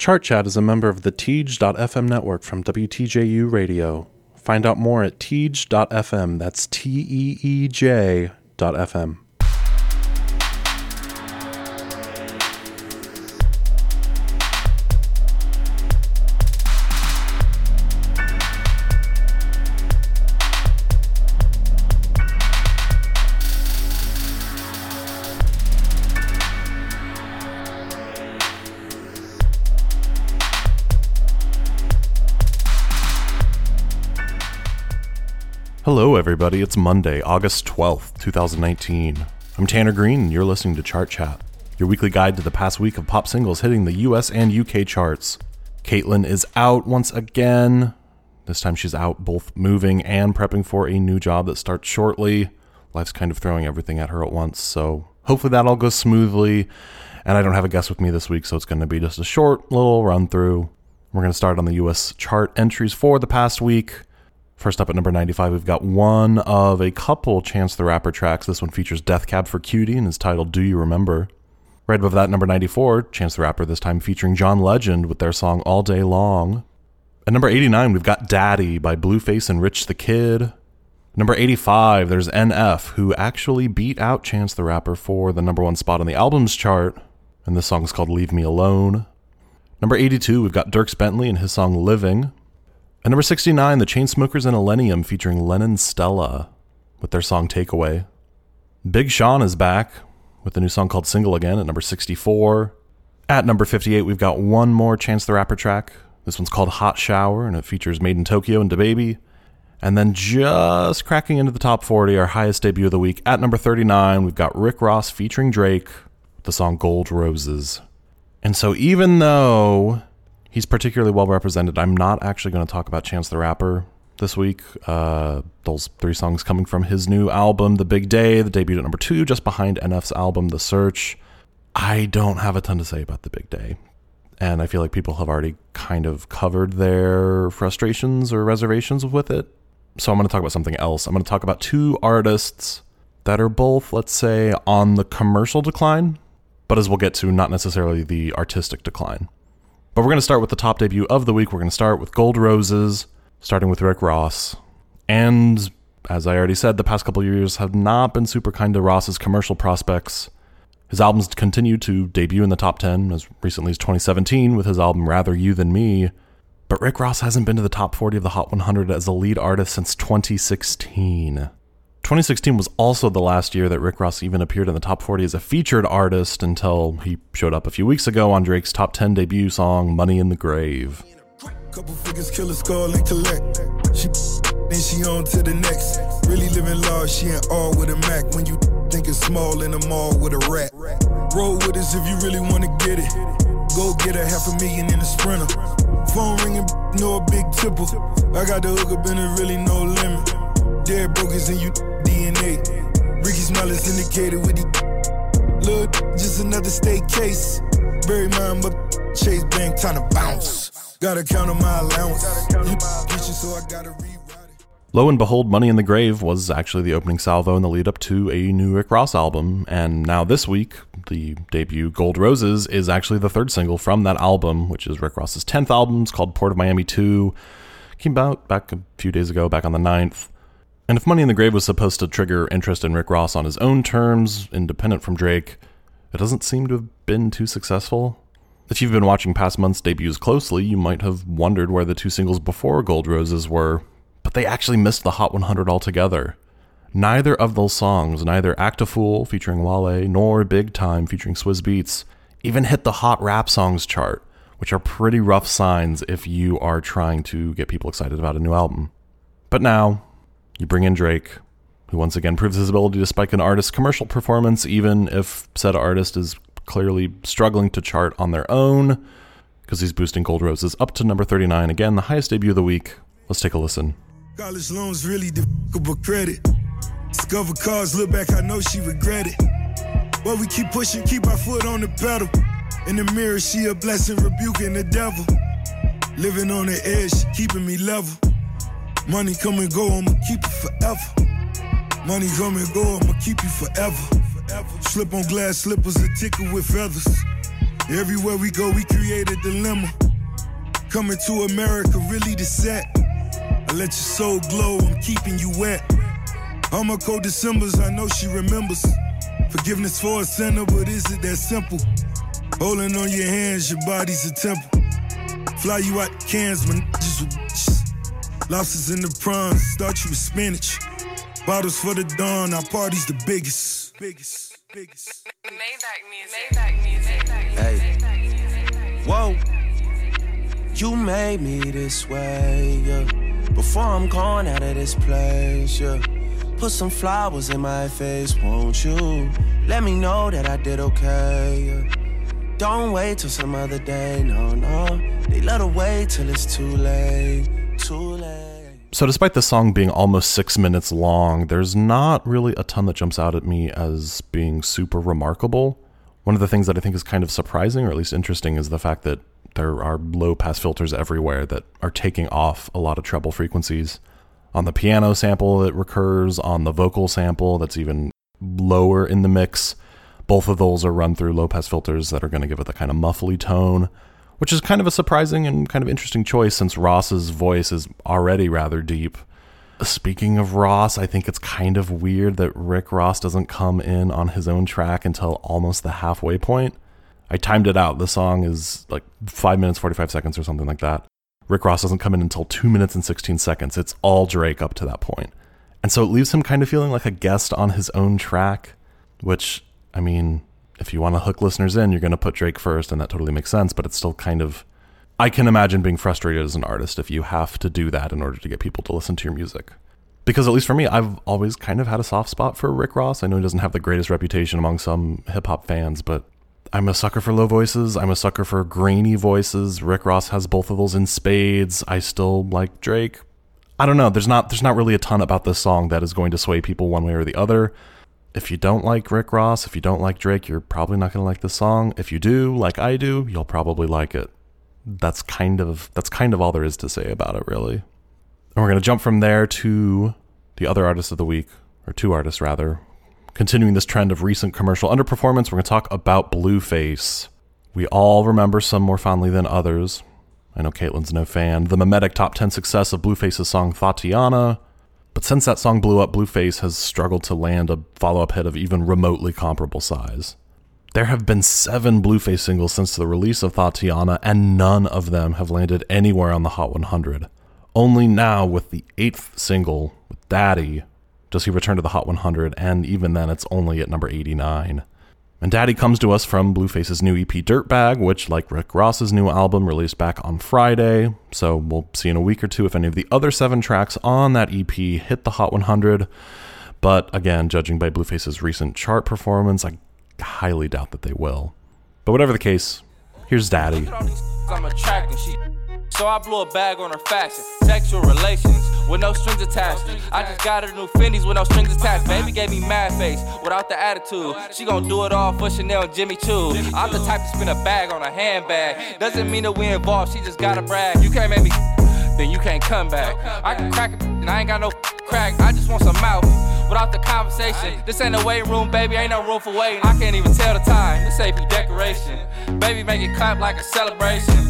Chart Chat is a member of the Teej.fm network from WTJU Radio. Find out more at Teej.fm. That's T E E J.fm. everybody. It's Monday, August 12th, 2019. I'm Tanner Green, and you're listening to Chart Chat, your weekly guide to the past week of pop singles hitting the US and UK charts. Caitlyn is out once again. This time she's out both moving and prepping for a new job that starts shortly. Life's kind of throwing everything at her at once, so hopefully that all goes smoothly. And I don't have a guest with me this week, so it's going to be just a short little run through. We're going to start on the US chart entries for the past week. First up at number 95, we've got one of a couple Chance the Rapper tracks. This one features Death Cab for Cutie and is titled Do You Remember? Right above that, number 94, Chance the Rapper, this time featuring John Legend with their song All Day Long. At number 89, we've got Daddy by Blueface and Rich the Kid. Number 85, there's NF, who actually beat out Chance the Rapper for the number one spot on the albums chart, and this song is called Leave Me Alone. Number 82, we've got Dierks Bentley and his song Living. At number 69, the Chainsmokers and Illenium featuring Lennon Stella with their song Takeaway. Big Sean is back with a new song called Single Again at number 64. At number 58, we've got one more Chance the Rapper track. This one's called Hot Shower and it features MadeinTYO and DaBaby. And then just cracking into the top 40, our highest debut of the week. At number 39, we've got Rick Ross featuring Drake with the song Gold Roses. And so even though he's particularly well represented. I'm not actually going to talk about Chance the Rapper this week. Uh, those three songs coming from his new album, The Big Day, the debut at number two, just behind NF's album, The Search. I don't have a ton to say about The Big Day. And I feel like people have already kind of covered their frustrations or reservations with it. So I'm going to talk about something else. I'm going to talk about two artists that are both, let's say, on the commercial decline, but as we'll get to, not necessarily the artistic decline. But we're going to start with the top debut of the week. We're going to start with Gold Roses, starting with Rick Ross. And as I already said, the past couple years have not been super kind to Ross's commercial prospects. His albums continue to debut in the top 10 as recently as 2017 with his album Rather You Than Me. But Rick Ross hasn't been to the top 40 of the Hot 100 as a lead artist since 2016. 2016 was also the last year that Rick Ross even appeared in the top 40 as a featured artist until he showed up a few weeks ago on Drake's top 10 debut song, Money in the Grave. Couple figures, kill a skull and collect. She then she on to the next. Really living large, she ain't all with a Mac. When you thinking small in the mall with a rat. Roll with us if you really wanna get it. Go get a half a million in a sprinter. Phone ringing, no big tipple. I got the hook up and there really no limit. Dead brokers and you Indicated with the look, just another state case. Bury mine, but Chase Bank to bounce. Gotta count on my allowance. Lo and behold, Money in the Grave was actually the opening salvo in the lead up to a new Rick Ross album. And now this week, the debut Gold Roses is actually the third single from that album, which is Rick Ross's 10th album. It's called Port of Miami 2. Came out back a few days ago, back on the 9th. And if Money in the Grave was supposed to trigger interest in Rick Ross on his own terms, independent from Drake, it doesn't seem to have been too successful. If you've been watching past months' debuts closely, you might have wondered where the two singles before Gold Roses were, but they actually missed the Hot 100 altogether. Neither of those songs, neither Act a Fool featuring Wale nor Big Time featuring Swizz Beatz, even hit the Hot Rap Songs chart, which are pretty rough signs if you are trying to get people excited about a new album. But now, you bring in Drake, who once again proves his ability to spike an artist's commercial performance, even if said artist is clearly struggling to chart on their own, because he's boosting Gold Roses up to number 39. Again, the highest debut of the week. Let's take a listen. College loans really difficult credit. Discover cars, look back, I know she regret it. But we keep pushing, keep our foot on the pedal. In the mirror, she a blessing, rebuking the devil. Living on the edge, keeping me level. Money come and go, I'ma keep it forever. Money come and go, I'ma keep you forever. Slip on glass slippers, a ticket with feathers. Everywhere we go, we create a dilemma. Coming to America, really the set. I let your soul glow, I'm keeping you wet. All my cold Decembers, I know she remembers. Forgiveness for a sinner, but is it that simple? Holding on your hands, your body's a temple. Fly you out the cans, man, just with Lobsters in the prawns, start you with spinach. Bottles for the dawn, our party's the biggest. Biggest, biggest. Maybach music. Maybach music. Hey. Whoa. You made me this way, yeah. Before I'm gone out of this place, yeah. Put some flowers in my face, won't you? Let me know that I did okay, yeah. Don't wait till some other day, no, no. They let her wait till it's too late. So, despite the song being almost six minutes long, there's not really a ton that jumps out at me as being super remarkable. One of the things that I think is kind of surprising, or at least interesting, is the fact that there are low pass filters everywhere that are taking off a lot of treble frequencies. On the piano sample, it recurs. On the vocal sample, that's even lower in the mix. Both of those are run through low pass filters that are going to give it the kind of muffly tone, which is kind of a surprising and kind of interesting choice since Ross's voice is already rather deep. Speaking of Ross, I think it's kind of weird that Rick Ross doesn't come in on his own track until almost the halfway point. I timed it out. The song is like five minutes, 45 seconds, or something like that. Rick Ross doesn't come in until two minutes and 16 seconds. It's all Drake up to that point. And so it leaves him kind of feeling like a guest on his own track, which, I mean, if you want to hook listeners in, you're going to put Drake first, and that totally makes sense, but it's still kind of. I can imagine being frustrated as an artist if you have to do that in order to get people to listen to your music. Because at least for me, I've always kind of had a soft spot for Rick Ross. I know he doesn't have the greatest reputation among some hip hop fans, but I'm a sucker for low voices. I'm a sucker for grainy voices. Rick Ross has both of those in spades. I still like Drake. I don't know. There's not there's not really a ton about this song that is going to sway people one way or the other. If you don't like Rick Ross, if you don't like Drake, you're probably not going to like this song. If you do, like I do, you'll probably like it. That's kind of that's kind of all there is to say about it, really. And we're going to jump from there to the other artist of the week, or two artists rather. Continuing this trend of recent commercial underperformance, we're going to talk about Blueface. We all remember some more fondly than others. I know Caitlin's no fan. The mimetic top 10 success of Blueface's song Thotiana. But since that song blew up, Blueface has struggled to land a follow up hit of even remotely comparable size. There have been seven Blueface singles since the release of Thotiana, and none of them have landed anywhere on the Hot 100. Only now, with the eighth single, with Daddy, does he return to the Hot 100, and even then it's only at number 89. And Daddy comes to us from Blueface's new EP Dirtbag, which, like Rick Ross's new album, released back on Friday. So we'll see in a week or two if any of the other seven tracks on that EP hit the Hot 100. But again, judging by Blueface's recent chart performance, I highly doubt that they will. But whatever the case, here's Daddy. So I blew a bag on her fashion. Sexual relations with no strings attached. I just got her new Fendi's with no strings attached. Baby gave me mad face without the attitude. She gon' do it all for Chanel and Jimmy Choo. I'm the type to spin a bag on a handbag. Doesn't mean that we involved, she just gotta brag. You can't make me, then you can't come back. I can crack it, and I ain't got no crack. I just want some mouth without the conversation. This ain't a waiting room, baby, ain't no room for waiting. I can't even tell the time, this for decoration. Baby, make it clap like a celebration.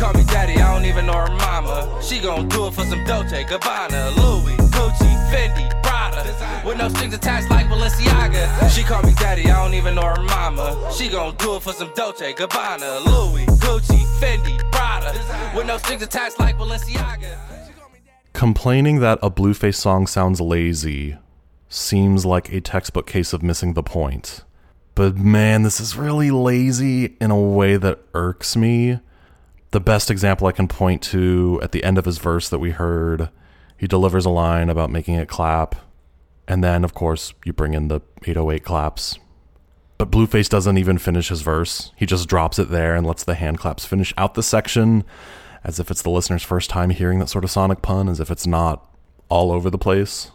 Call me daddy, I don't even know her mama. She gon' do it for some Dolce, Gabbana, Louis, Gucci, Fendi, Prada. With no strings attached like Balenciaga. She call me daddy, I don't even know her mama. She gon' do it for some Dolce, Gabbana, Louis, Gucci, Fendi, Prada. With no strings attached like Balenciaga. Complaining that a Blueface song sounds lazy seems like a textbook case of missing the point. But man, this is really lazy in a way that irks me the best example I can point to at the end of his verse that we heard, he delivers a line about making it clap. And then, of course, you bring in the 808 claps. But Blueface doesn't even finish his verse. He just drops it there and lets the hand claps finish out the section as if it's the listener's first time hearing that sort of sonic pun, as if it's not all over the place.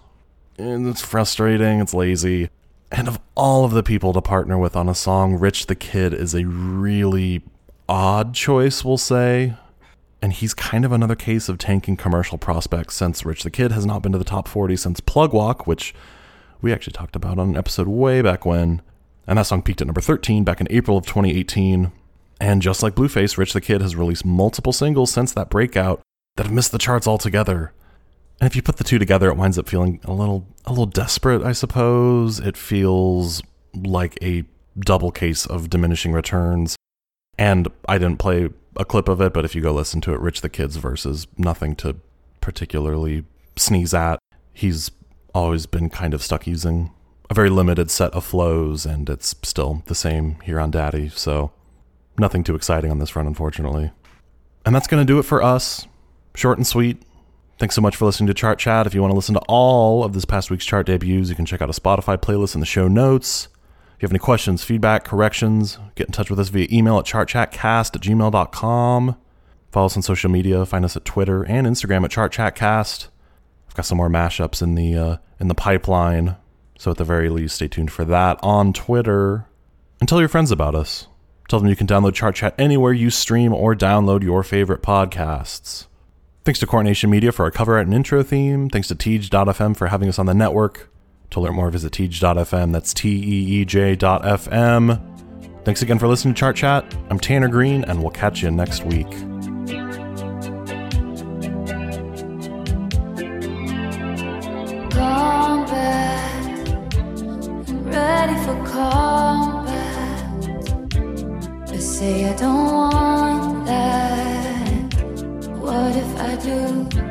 And it's frustrating, it's lazy. And of all of the people to partner with on a song, Rich the Kid is a really odd choice, we'll say. And he's kind of another case of tanking commercial prospects since Rich the Kid has not been to the top 40 since Plug Walk, which we actually talked about on an episode way back when. And that song peaked at number 13 back in April of 2018. And just like Blueface, Rich the Kid has released multiple singles since that breakout that have missed the charts altogether. And if you put the two together, it winds up feeling a little a little desperate, I suppose. It feels like a double case of diminishing returns. And I didn't play a clip of it, but if you go listen to it, Rich the Kid's versus nothing to particularly sneeze at. He's always been kind of stuck using a very limited set of flows, and it's still the same here on Daddy, so nothing too exciting on this front, unfortunately. And that's going to do it for us. Short and sweet. Thanks so much for listening to Chart Chat. If you want to listen to all of this past week's chart debuts, you can check out a Spotify playlist in the show notes. If you have any questions, feedback, corrections, get in touch with us via email at chartchatcast at gmail.com. Follow us on social media. Find us at Twitter and Instagram at chartchatcast. I've got some more mashups in the uh, in the pipeline, so at the very least, stay tuned for that on Twitter. And tell your friends about us. Tell them you can download Chart Chat anywhere you stream or download your favorite podcasts. Thanks to Coronation Media for our cover art and intro theme. Thanks to Teej.fm for having us on the network. To learn more, visit teej.fm. That's T E E J.fm. Thanks again for listening to Chart Chat. I'm Tanner Green, and we'll catch you next week. ready for combat. I say I don't want that. What if I do?